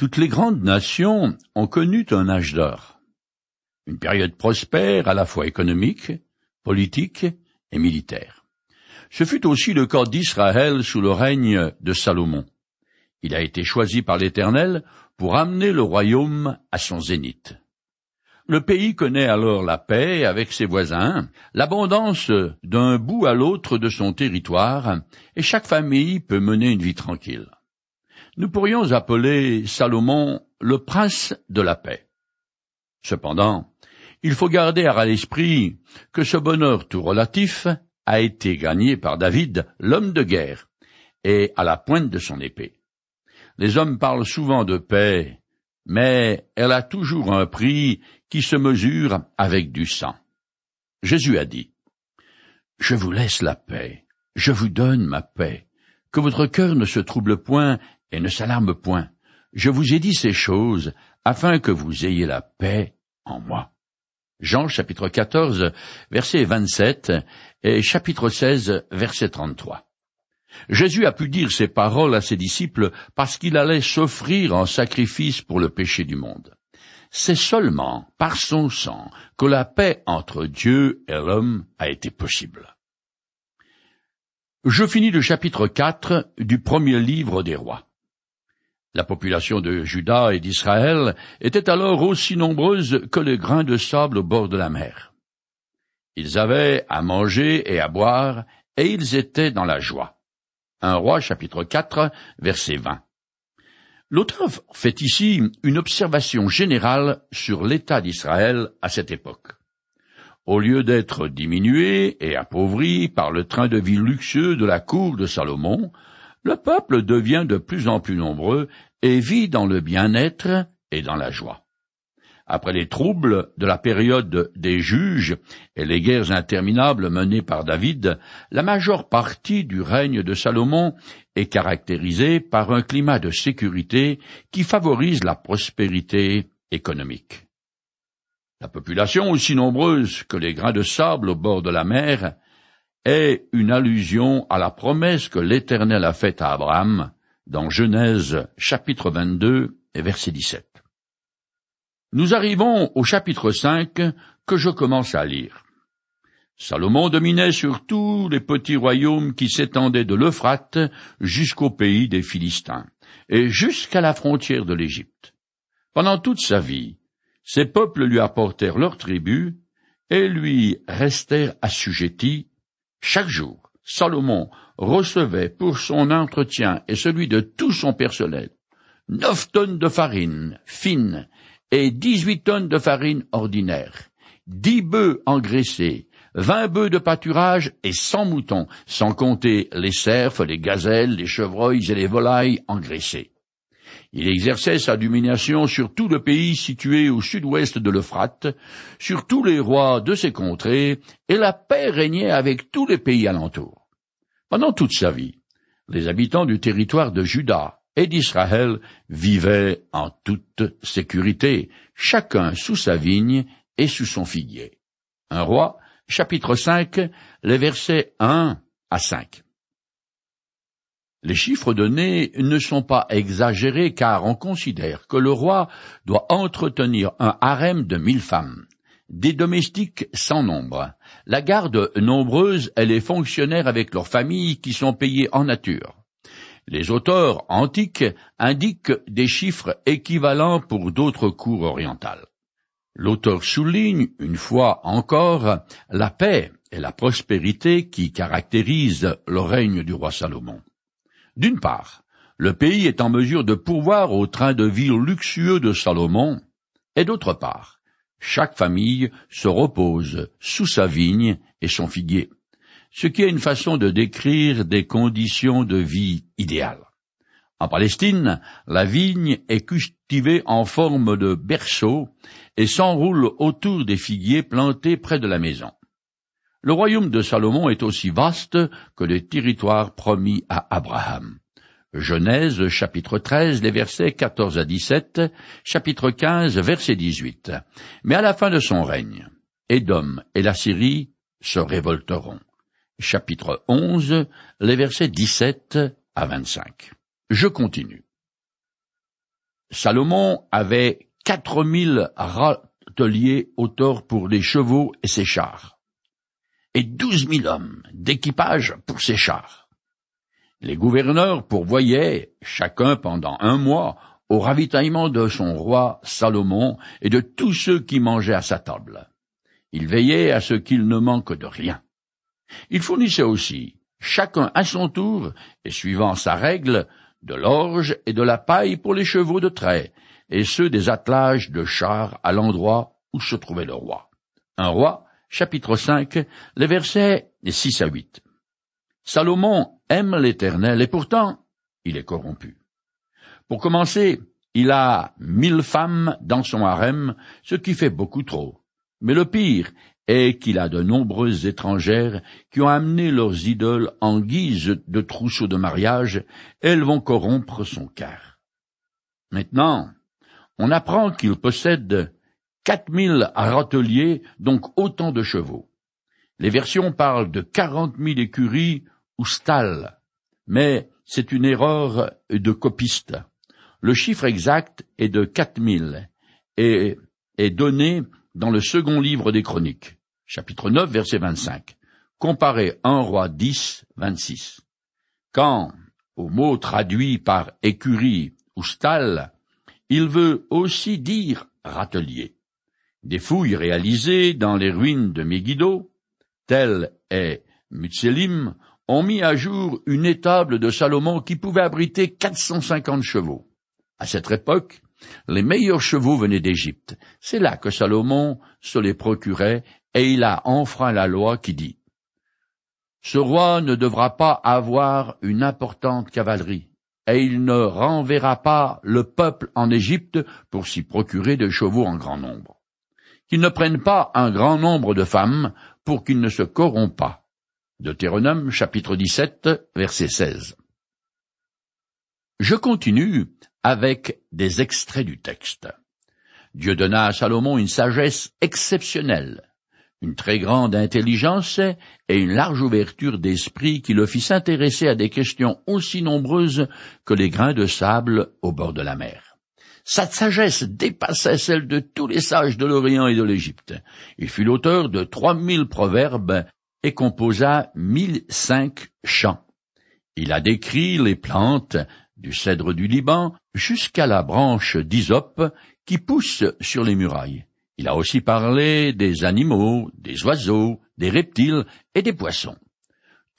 Toutes les grandes nations ont connu un âge d'or, une période prospère à la fois économique, politique et militaire. Ce fut aussi le cas d'Israël sous le règne de Salomon. Il a été choisi par l'Éternel pour amener le royaume à son zénith. Le pays connaît alors la paix avec ses voisins, l'abondance d'un bout à l'autre de son territoire, et chaque famille peut mener une vie tranquille. Nous pourrions appeler Salomon le prince de la paix. Cependant, il faut garder à l'esprit que ce bonheur tout relatif a été gagné par David, l'homme de guerre, et à la pointe de son épée. Les hommes parlent souvent de paix, mais elle a toujours un prix qui se mesure avec du sang. Jésus a dit, Je vous laisse la paix, je vous donne ma paix, que votre cœur ne se trouble point et ne s'alarme point. Je vous ai dit ces choses afin que vous ayez la paix en moi. Jean chapitre 14 verset 27 et chapitre 16 verset 33. Jésus a pu dire ces paroles à ses disciples parce qu'il allait s'offrir en sacrifice pour le péché du monde. C'est seulement par son sang que la paix entre Dieu et l'homme a été possible. Je finis le chapitre 4 du premier livre des rois. La population de Juda et d'Israël était alors aussi nombreuse que les grains de sable au bord de la mer. Ils avaient à manger et à boire, et ils étaient dans la joie. Un roi chapitre 4 verset 20. L'auteur fait ici une observation générale sur l'état d'Israël à cette époque. Au lieu d'être diminué et appauvri par le train de vie luxueux de la cour de Salomon, le peuple devient de plus en plus nombreux et vit dans le bien-être et dans la joie. Après les troubles de la période des juges et les guerres interminables menées par David, la majeure partie du règne de Salomon est caractérisée par un climat de sécurité qui favorise la prospérité économique. La population aussi nombreuse que les grains de sable au bord de la mer est une allusion à la promesse que l'Éternel a faite à Abraham dans Genèse chapitre 22 et verset 17. Nous arrivons au chapitre 5 que je commence à lire. Salomon dominait sur tous les petits royaumes qui s'étendaient de l'Euphrate jusqu'au pays des Philistins et jusqu'à la frontière de l'Égypte. Pendant toute sa vie, ces peuples lui apportèrent leur tribut et lui restèrent assujettis chaque jour, Salomon recevait pour son entretien et celui de tout son personnel neuf tonnes de farine fine et dix-huit tonnes de farine ordinaire, dix bœufs engraissés, vingt bœufs de pâturage et cent moutons, sans compter les cerfs, les gazelles, les chevreuils et les volailles engraissées. Il exerçait sa domination sur tout le pays situé au sud-ouest de l'Euphrate, sur tous les rois de ces contrées, et la paix régnait avec tous les pays alentours. Pendant toute sa vie, les habitants du territoire de Juda et d'Israël vivaient en toute sécurité, chacun sous sa vigne et sous son figuier. Un roi, chapitre 5, les versets 1 à 5. Les chiffres donnés ne sont pas exagérés car on considère que le roi doit entretenir un harem de mille femmes, des domestiques sans nombre, la garde nombreuse et les fonctionnaires avec leurs familles qui sont payés en nature. Les auteurs antiques indiquent des chiffres équivalents pour d'autres cours orientales. L'auteur souligne, une fois encore, la paix et la prospérité qui caractérisent le règne du roi Salomon. D'une part, le pays est en mesure de pourvoir au train de vie luxueux de Salomon, et d'autre part, chaque famille se repose sous sa vigne et son figuier, ce qui est une façon de décrire des conditions de vie idéales. En Palestine, la vigne est cultivée en forme de berceau et s'enroule autour des figuiers plantés près de la maison. Le royaume de Salomon est aussi vaste que le territoire promis à Abraham. Genèse chapitre 13, les versets 14 à 17, chapitre 15, verset 18. Mais à la fin de son règne, Édom et la Syrie se révolteront. Chapitre 11, les versets 17 à 25. Je continue. Salomon avait quatre mille râteliers auteurs pour les chevaux et ses chars, et douze mille hommes d'équipage pour ses chars. Les gouverneurs pourvoyaient, chacun pendant un mois, au ravitaillement de son roi Salomon et de tous ceux qui mangeaient à sa table. Il veillait à ce qu'il ne manque de rien. Il fournissait aussi, chacun à son tour, et suivant sa règle, de l'orge et de la paille pour les chevaux de trait, et ceux des attelages de chars à l'endroit où se trouvait le roi. Un roi, chapitre 5, les versets 6 à 8. Salomon aime l'Éternel et pourtant il est corrompu. Pour commencer, il a mille femmes dans son harem, ce qui fait beaucoup trop. Mais le pire est qu'il a de nombreuses étrangères qui ont amené leurs idoles en guise de trousseau de mariage, elles vont corrompre son cœur. Maintenant, on apprend qu'il possède quatre mille râteliers, donc autant de chevaux. Les versions parlent de quarante mille écuries ou stalles, mais c'est une erreur de copiste. Le chiffre exact est de quatre mille et est donné dans le second livre des Chroniques, chapitre 9, verset 25, comparé 1 roi 10, 26. Quand, au mot traduit par écurie ou stall, il veut aussi dire râtelier. Des fouilles réalisées dans les ruines de Megiddo, telles est Mutselim, ont mis à jour une étable de Salomon qui pouvait abriter 450 chevaux. À cette époque, les meilleurs chevaux venaient d'Égypte. C'est là que Salomon se les procurait, et il a enfreint la loi qui dit Ce roi ne devra pas avoir une importante cavalerie, et il ne renverra pas le peuple en Égypte pour s'y procurer des chevaux en grand nombre. Qu'il ne prenne pas un grand nombre de femmes pour qu'il ne se corrompt pas. Deutéronome chapitre 17 verset 16. Je continue avec des extraits du texte. Dieu donna à Salomon une sagesse exceptionnelle une très grande intelligence et une large ouverture d'esprit qui le fit s'intéresser à des questions aussi nombreuses que les grains de sable au bord de la mer. Sa sagesse dépassait celle de tous les sages de l'Orient et de l'Égypte. Il fut l'auteur de trois mille proverbes et composa mille cinq chants. Il a décrit les plantes, du cèdre du Liban jusqu'à la branche d'hysope qui pousse sur les murailles. Il a aussi parlé des animaux, des oiseaux, des reptiles et des poissons.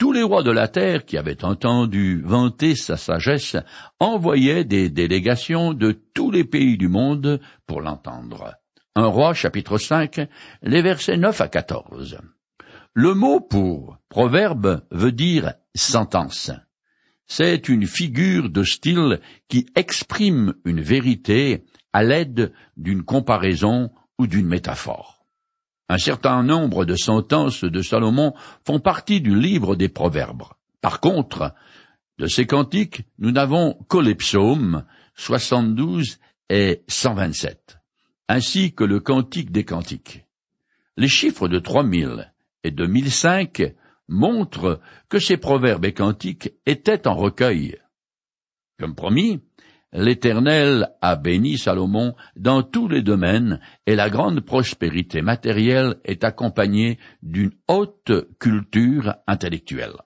Tous les rois de la terre qui avaient entendu vanter sa sagesse envoyaient des délégations de tous les pays du monde pour l'entendre. Un roi, chapitre 5, les versets 9 à 14. Le mot pour proverbe veut dire sentence. C'est une figure de style qui exprime une vérité à l'aide d'une comparaison d'une métaphore. Un certain nombre de sentences de Salomon font partie du livre des Proverbes. Par contre, de ces cantiques, nous n'avons que les psaumes 72 et 127, ainsi que le cantique des cantiques. Les chiffres de 3000 et de 1005 montrent que ces proverbes et cantiques étaient en recueil. Comme promis, L'Éternel a béni Salomon dans tous les domaines, et la grande prospérité matérielle est accompagnée d'une haute culture intellectuelle.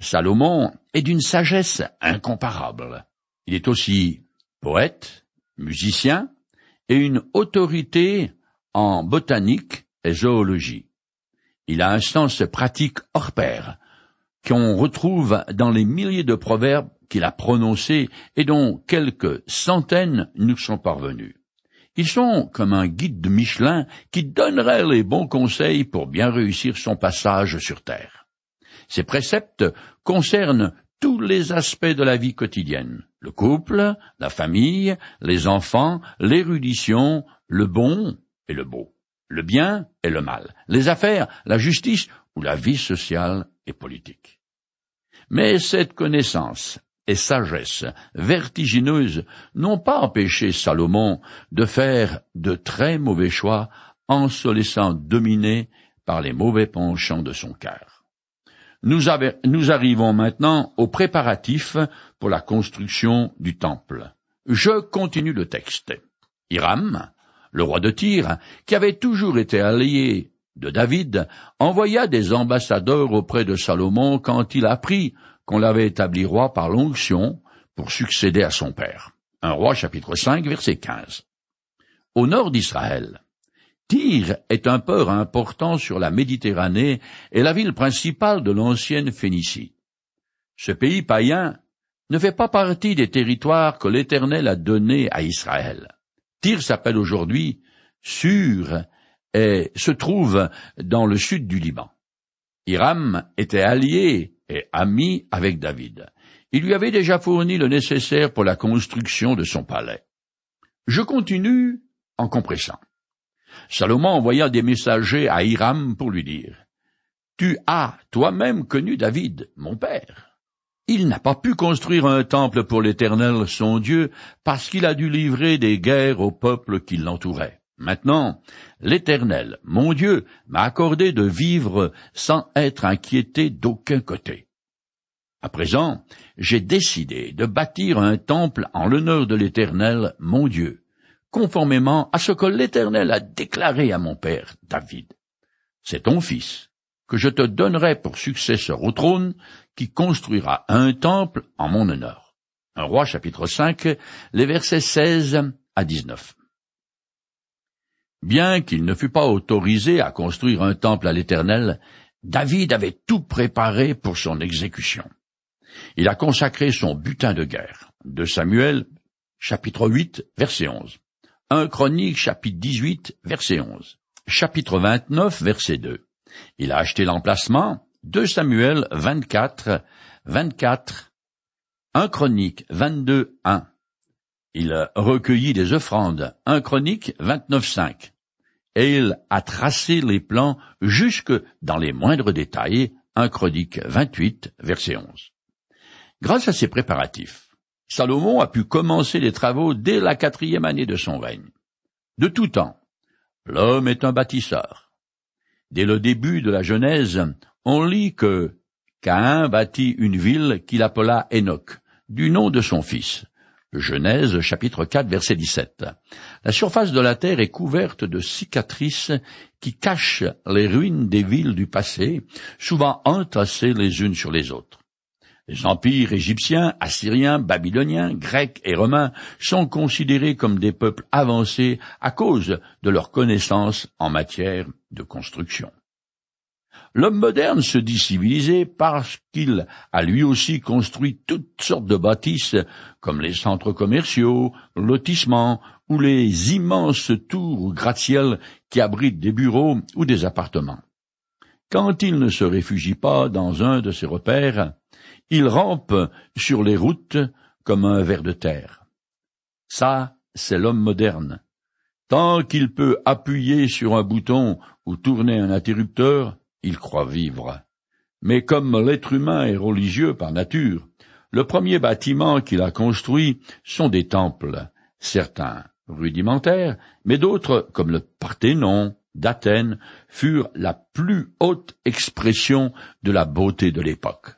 Salomon est d'une sagesse incomparable. Il est aussi poète, musicien, et une autorité en botanique et zoologie. Il a un sens pratique hors pair, qu'on retrouve dans les milliers de proverbes qu'il a prononcés et dont quelques centaines nous sont parvenus. Ils sont comme un guide de Michelin qui donnerait les bons conseils pour bien réussir son passage sur Terre. Ces préceptes concernent tous les aspects de la vie quotidienne, le couple, la famille, les enfants, l'érudition, le bon et le beau, le bien et le mal, les affaires, la justice ou la vie sociale et politique. Mais cette connaissance et sagesse vertigineuse n'ont pas empêché Salomon de faire de très mauvais choix en se laissant dominer par les mauvais penchants de son cœur. Nous, arrivons maintenant aux préparatifs pour la construction du temple. Je continue le texte. Hiram, le roi de Tyr, qui avait toujours été allié de David, envoya des ambassadeurs auprès de Salomon quand il apprit qu'on l'avait établi roi par l'onction pour succéder à son père. Un roi chapitre 5 verset 15. Au nord d'Israël, Tyr est un port important sur la Méditerranée et la ville principale de l'ancienne Phénicie. Ce pays païen ne fait pas partie des territoires que l'Éternel a donnés à Israël. Tyr s'appelle aujourd'hui Sur et se trouve dans le sud du Liban. Hiram était allié et ami avec David. Il lui avait déjà fourni le nécessaire pour la construction de son palais. Je continue en compressant. Salomon envoya des messagers à Hiram pour lui dire Tu as toi-même connu David, mon père. Il n'a pas pu construire un temple pour l'Éternel son Dieu parce qu'il a dû livrer des guerres au peuple qui l'entourait. Maintenant, l'Éternel, mon Dieu, m'a accordé de vivre sans être inquiété d'aucun côté. À présent, j'ai décidé de bâtir un temple en l'honneur de l'Éternel, mon Dieu, conformément à ce que l'Éternel a déclaré à mon père David. C'est ton fils, que je te donnerai pour successeur au trône, qui construira un temple en mon honneur. Un roi chapitre 5, les versets 16 à 19. Bien qu'il ne fût pas autorisé à construire un temple à l'Éternel, David avait tout préparé pour son exécution. Il a consacré son butin de guerre. De Samuel, chapitre 8, verset 11. 1 Chronique, chapitre 18, verset 11. Chapitre 29, verset 2. Il a acheté l'emplacement. 2 Samuel 24, 24. 1 Chronique 22, 1. Il a recueilli des offrandes. 1 Chronique 29, 5 il a tracé les plans jusque dans les moindres détails, 1 Chronique 28, verset 11. Grâce à ces préparatifs, Salomon a pu commencer les travaux dès la quatrième année de son règne. De tout temps, l'homme est un bâtisseur. Dès le début de la Genèse, on lit que Caïn bâtit une ville qu'il appela Enoch, du nom de son fils. Genèse chapitre 4 verset 17. La surface de la terre est couverte de cicatrices qui cachent les ruines des villes du passé, souvent entassées les unes sur les autres. Les empires égyptiens, assyriens, babyloniens, grecs et romains sont considérés comme des peuples avancés à cause de leur connaissance en matière de construction. L'homme moderne se dit civilisé parce qu'il a lui aussi construit toutes sortes de bâtisses, comme les centres commerciaux, lotissements ou les immenses tours ou gratte-ciels qui abritent des bureaux ou des appartements. Quand il ne se réfugie pas dans un de ces repères, il rampe sur les routes comme un ver de terre. Ça, c'est l'homme moderne. Tant qu'il peut appuyer sur un bouton ou tourner un interrupteur, il croit vivre. Mais comme l'être humain est religieux par nature, le premier bâtiment qu'il a construit sont des temples, certains rudimentaires, mais d'autres, comme le Parthénon d'Athènes, furent la plus haute expression de la beauté de l'époque.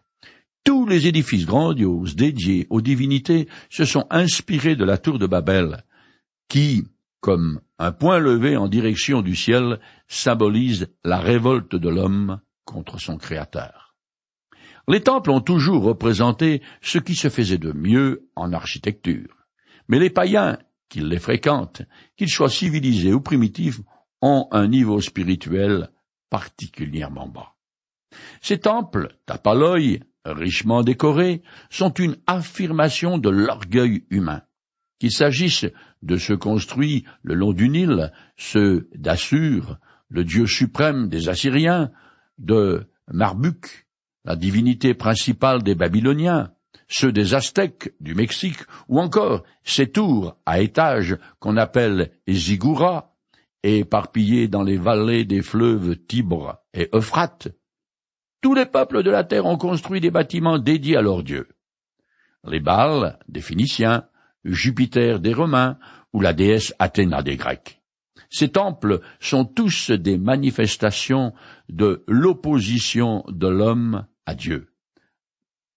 Tous les édifices grandioses dédiés aux divinités se sont inspirés de la tour de Babel, qui, comme un point levé en direction du ciel, symbolise la révolte de l'homme contre son Créateur. Les temples ont toujours représenté ce qui se faisait de mieux en architecture. Mais les païens qui les fréquentent, qu'ils soient civilisés ou primitifs, ont un niveau spirituel particulièrement bas. Ces temples, tape à l'œil, richement décorés, sont une affirmation de l'orgueil humain. Qu'il s'agisse de ceux construits le long du Nil, ceux d'Assur, le dieu suprême des Assyriens, de Marbuk, la divinité principale des Babyloniens, ceux des Aztèques du Mexique, ou encore ces tours à étages qu'on appelle ziggurat, éparpillées dans les vallées des fleuves Tibre et Euphrate. Tous les peuples de la terre ont construit des bâtiments dédiés à leur dieu. Les Baals des Phéniciens, Jupiter des Romains ou la déesse Athéna des Grecs. Ces temples sont tous des manifestations de l'opposition de l'homme à Dieu.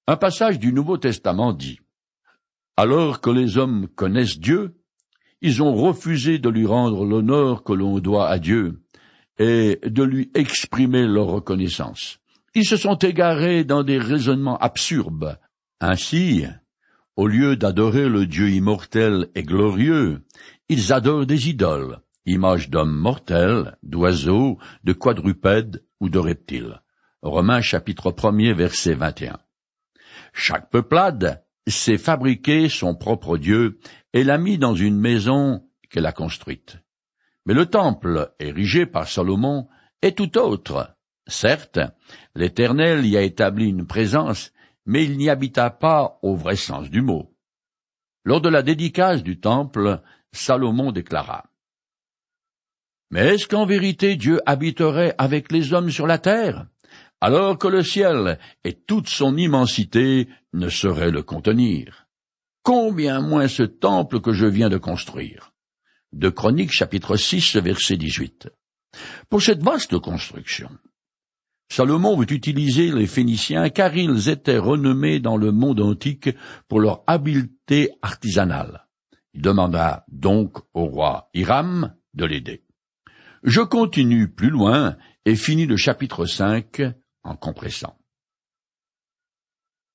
Un passage du Nouveau Testament dit Alors que les hommes connaissent Dieu, ils ont refusé de lui rendre l'honneur que l'on doit à Dieu et de lui exprimer leur reconnaissance. Ils se sont égarés dans des raisonnements absurdes. Ainsi, au lieu d'adorer le Dieu immortel et glorieux, ils adorent des idoles, images d'hommes mortels, d'oiseaux, de quadrupèdes ou de reptiles. Romains chapitre 1 verset 21. Chaque peuplade s'est fabriqué son propre Dieu et l'a mis dans une maison qu'elle a construite. Mais le temple, érigé par Salomon, est tout autre. Certes, l'Éternel y a établi une présence, mais il n'y habita pas au vrai sens du mot. Lors de la dédicace du temple, Salomon déclara Mais est-ce qu'en vérité Dieu habiterait avec les hommes sur la terre, alors que le ciel et toute son immensité ne sauraient le contenir? Combien moins ce temple que je viens de construire? De Chroniques chapitre 6 verset 18. Pour cette vaste construction, Salomon veut utiliser les Phéniciens car ils étaient renommés dans le monde antique pour leur habileté artisanale. Il demanda donc au roi Hiram de l'aider. Je continue plus loin et finis le chapitre 5 en compressant.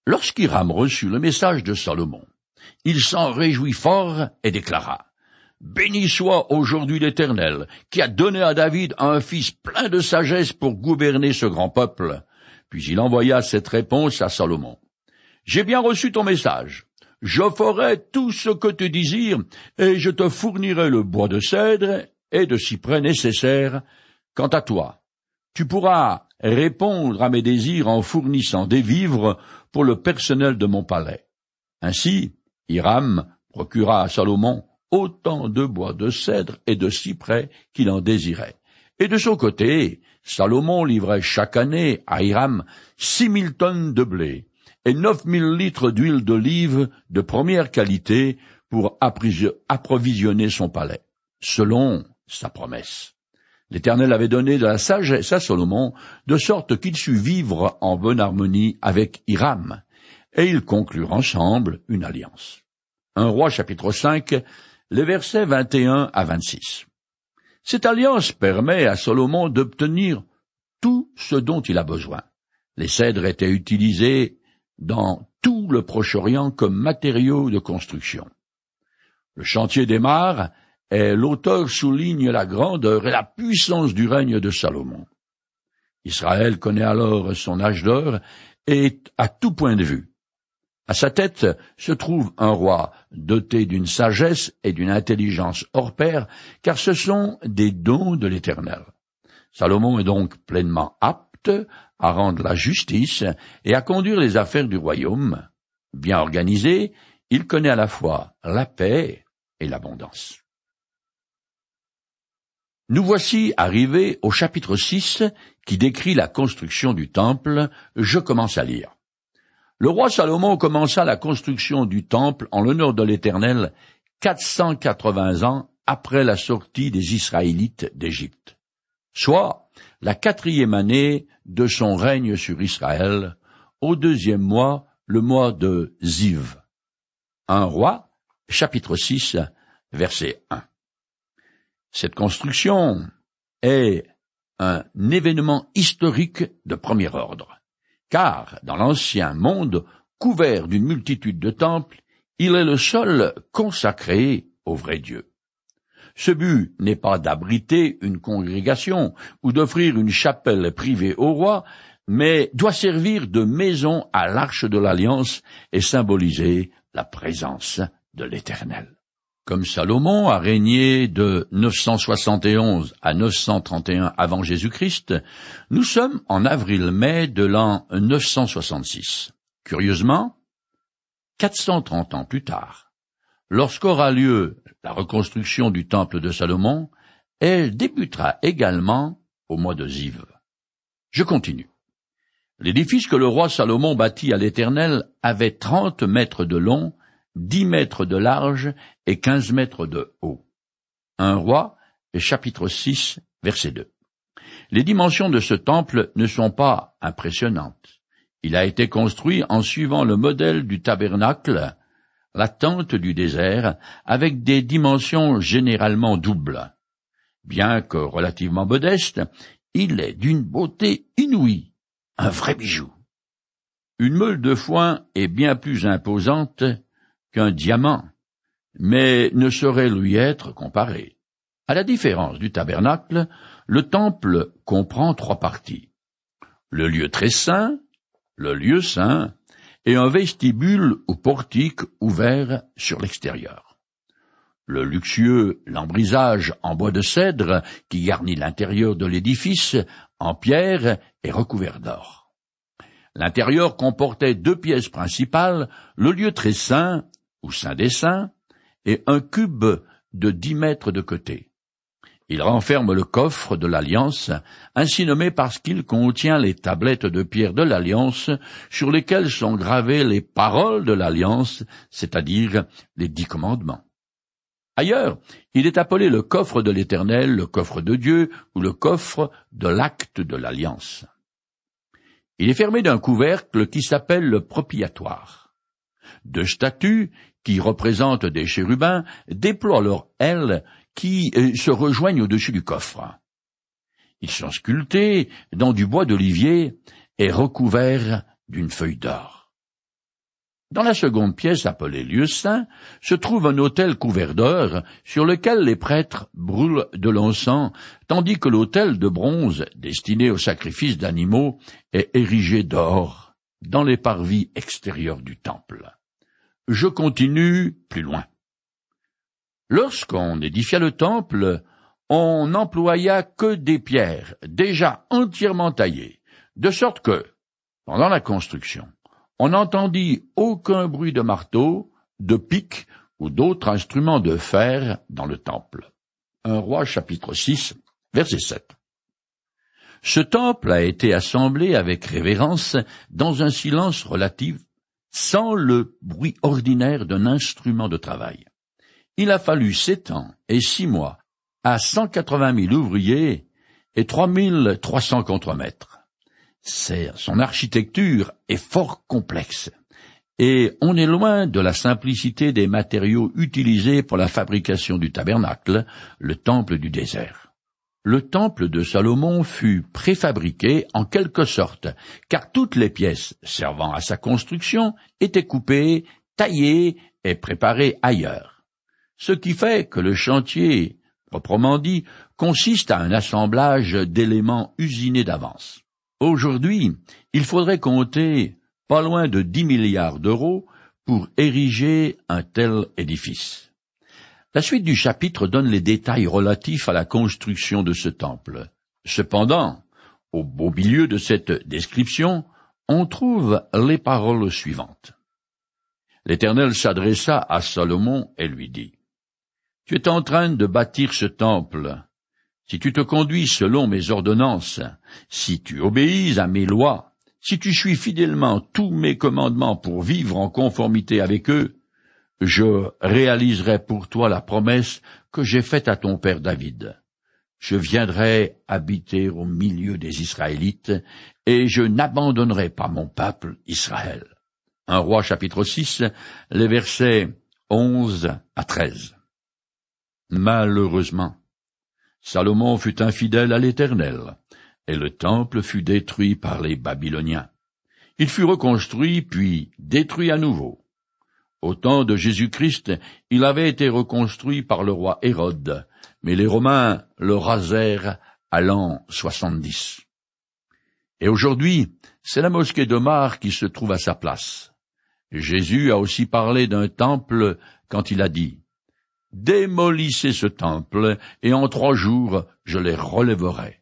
Lorsqu'Hiram reçut le message de Salomon, il s'en réjouit fort et déclara Béni soit aujourd'hui l'Éternel, qui a donné à David un fils plein de sagesse pour gouverner ce grand peuple. Puis il envoya cette réponse à Salomon. J'ai bien reçu ton message. Je ferai tout ce que tu désires, et je te fournirai le bois de cèdre et de cyprès nécessaire. Quant à toi, tu pourras répondre à mes désirs en fournissant des vivres pour le personnel de mon palais. Ainsi, Hiram procura à Salomon autant de bois de cèdre et de cyprès qu'il en désirait. Et de son côté, Salomon livrait chaque année à Hiram six mille tonnes de blé et neuf mille litres d'huile d'olive de première qualité pour approvisionner son palais, selon sa promesse. L'Éternel avait donné de la sagesse à Salomon, de sorte qu'il sut vivre en bonne harmonie avec Hiram, et ils conclurent ensemble une alliance. Un roi chapitre 5 les versets 21 à 26. Cette alliance permet à Salomon d'obtenir tout ce dont il a besoin. Les cèdres étaient utilisés dans tout le Proche-Orient comme matériaux de construction. Le chantier démarre et l'auteur souligne la grandeur et la puissance du règne de Salomon. Israël connaît alors son âge d'or et à tout point de vue. À sa tête se trouve un roi doté d'une sagesse et d'une intelligence hors pair, car ce sont des dons de l'Éternel. Salomon est donc pleinement apte à rendre la justice et à conduire les affaires du royaume. Bien organisé, il connaît à la fois la paix et l'abondance. Nous voici arrivés au chapitre 6 qui décrit la construction du temple. Je commence à lire. Le roi Salomon commença la construction du temple en l'honneur de l'Éternel quatre cent quatre-vingts ans après la sortie des Israélites d'Égypte, soit la quatrième année de son règne sur Israël, au deuxième mois, le mois de Ziv. Un roi, chapitre 6, verset 1. Cette construction est un événement historique de premier ordre car dans l'ancien monde, couvert d'une multitude de temples, il est le seul consacré au vrai Dieu. Ce but n'est pas d'abriter une congrégation ou d'offrir une chapelle privée au roi, mais doit servir de maison à l'arche de l'alliance et symboliser la présence de l'Éternel. Comme Salomon a régné de 971 à 931 avant Jésus-Christ, nous sommes en avril-mai de l'an 966. Curieusement, 430 ans plus tard, lorsqu'aura lieu la reconstruction du temple de Salomon, elle débutera également au mois de Ziv. Je continue. L'édifice que le roi Salomon bâtit à l'Éternel avait trente mètres de long dix mètres de large et quinze mètres de haut. Un roi, chapitre 6, verset 2. Les dimensions de ce temple ne sont pas impressionnantes. Il a été construit en suivant le modèle du tabernacle la tente du désert avec des dimensions généralement doubles. Bien que relativement modeste, il est d'une beauté inouïe, un vrai bijou. Une meule de foin est bien plus imposante qu'un diamant, mais ne saurait lui être comparée. À la différence du tabernacle, le temple comprend trois parties. Le lieu très saint, le lieu saint et un vestibule ou portique ouvert sur l'extérieur. Le luxueux lambrisage en bois de cèdre qui garnit l'intérieur de l'édifice en pierre est recouvert d'or. L'intérieur comportait deux pièces principales, le lieu très saint, ou saint des saints, et un cube de dix mètres de côté. Il renferme le coffre de l'Alliance, ainsi nommé parce qu'il contient les tablettes de pierre de l'Alliance sur lesquelles sont gravées les paroles de l'Alliance, c'est-à-dire les dix commandements. Ailleurs, il est appelé le coffre de l'Éternel, le coffre de Dieu ou le coffre de l'acte de l'Alliance. Il est fermé d'un couvercle qui s'appelle le propiatoire. Deux statues, qui représentent des chérubins, déploient leurs ailes qui euh, se rejoignent au-dessus du coffre. Ils sont sculptés dans du bois d'olivier et recouverts d'une feuille d'or. Dans la seconde pièce appelée lieu saint se trouve un autel couvert d'or sur lequel les prêtres brûlent de l'encens, tandis que l'autel de bronze destiné au sacrifice d'animaux est érigé d'or dans les parvis extérieurs du temple. Je continue plus loin. Lorsqu'on édifia le temple, on n'employa que des pierres déjà entièrement taillées, de sorte que, pendant la construction, on n'entendit aucun bruit de marteau, de pic ou d'autres instruments de fer dans le temple. Un roi chapitre 6, verset 7. Ce temple a été assemblé avec révérence dans un silence relatif, sans le bruit ordinaire d'un instrument de travail. Il a fallu sept ans et six mois à cent quatre-vingt mille ouvriers et trois trois cents contremaîtres. Son architecture est fort complexe et on est loin de la simplicité des matériaux utilisés pour la fabrication du tabernacle, le temple du désert. Le temple de Salomon fut préfabriqué en quelque sorte, car toutes les pièces servant à sa construction étaient coupées, taillées et préparées ailleurs ce qui fait que le chantier, proprement dit, consiste à un assemblage d'éléments usinés d'avance. Aujourd'hui, il faudrait compter pas loin de dix milliards d'euros pour ériger un tel édifice. La suite du chapitre donne les détails relatifs à la construction de ce temple. Cependant, au beau milieu de cette description, on trouve les paroles suivantes. L'Éternel s'adressa à Salomon et lui dit, tu es en train de bâtir ce temple. Si tu te conduis selon mes ordonnances, si tu obéis à mes lois, si tu suis fidèlement tous mes commandements pour vivre en conformité avec eux, je réaliserai pour toi la promesse que j'ai faite à ton père David. Je viendrai habiter au milieu des Israélites, et je n'abandonnerai pas mon peuple Israël. Un roi chapitre 6, les versets 11 à 13. Malheureusement, Salomon fut infidèle à l'Éternel, et le temple fut détruit par les Babyloniens. Il fut reconstruit puis détruit à nouveau. Au temps de Jésus-Christ, il avait été reconstruit par le roi Hérode, mais les Romains le rasèrent à l'an 70. Et aujourd'hui, c'est la mosquée d'Omar qui se trouve à sa place. Jésus a aussi parlé d'un temple quand il a dit Démolissez ce temple, et en trois jours je les relèverai.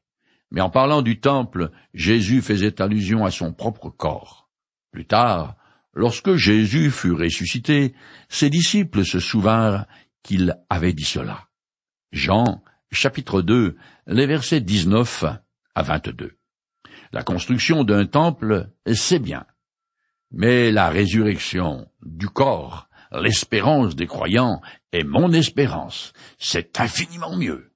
Mais en parlant du temple, Jésus faisait allusion à son propre corps. Plus tard, lorsque Jésus fut ressuscité, ses disciples se souvinrent qu'il avait dit cela. Jean, chapitre 2, les versets 19 à 22. La construction d'un temple, c'est bien. Mais la résurrection du corps l'espérance des croyants est mon espérance. C'est infiniment mieux.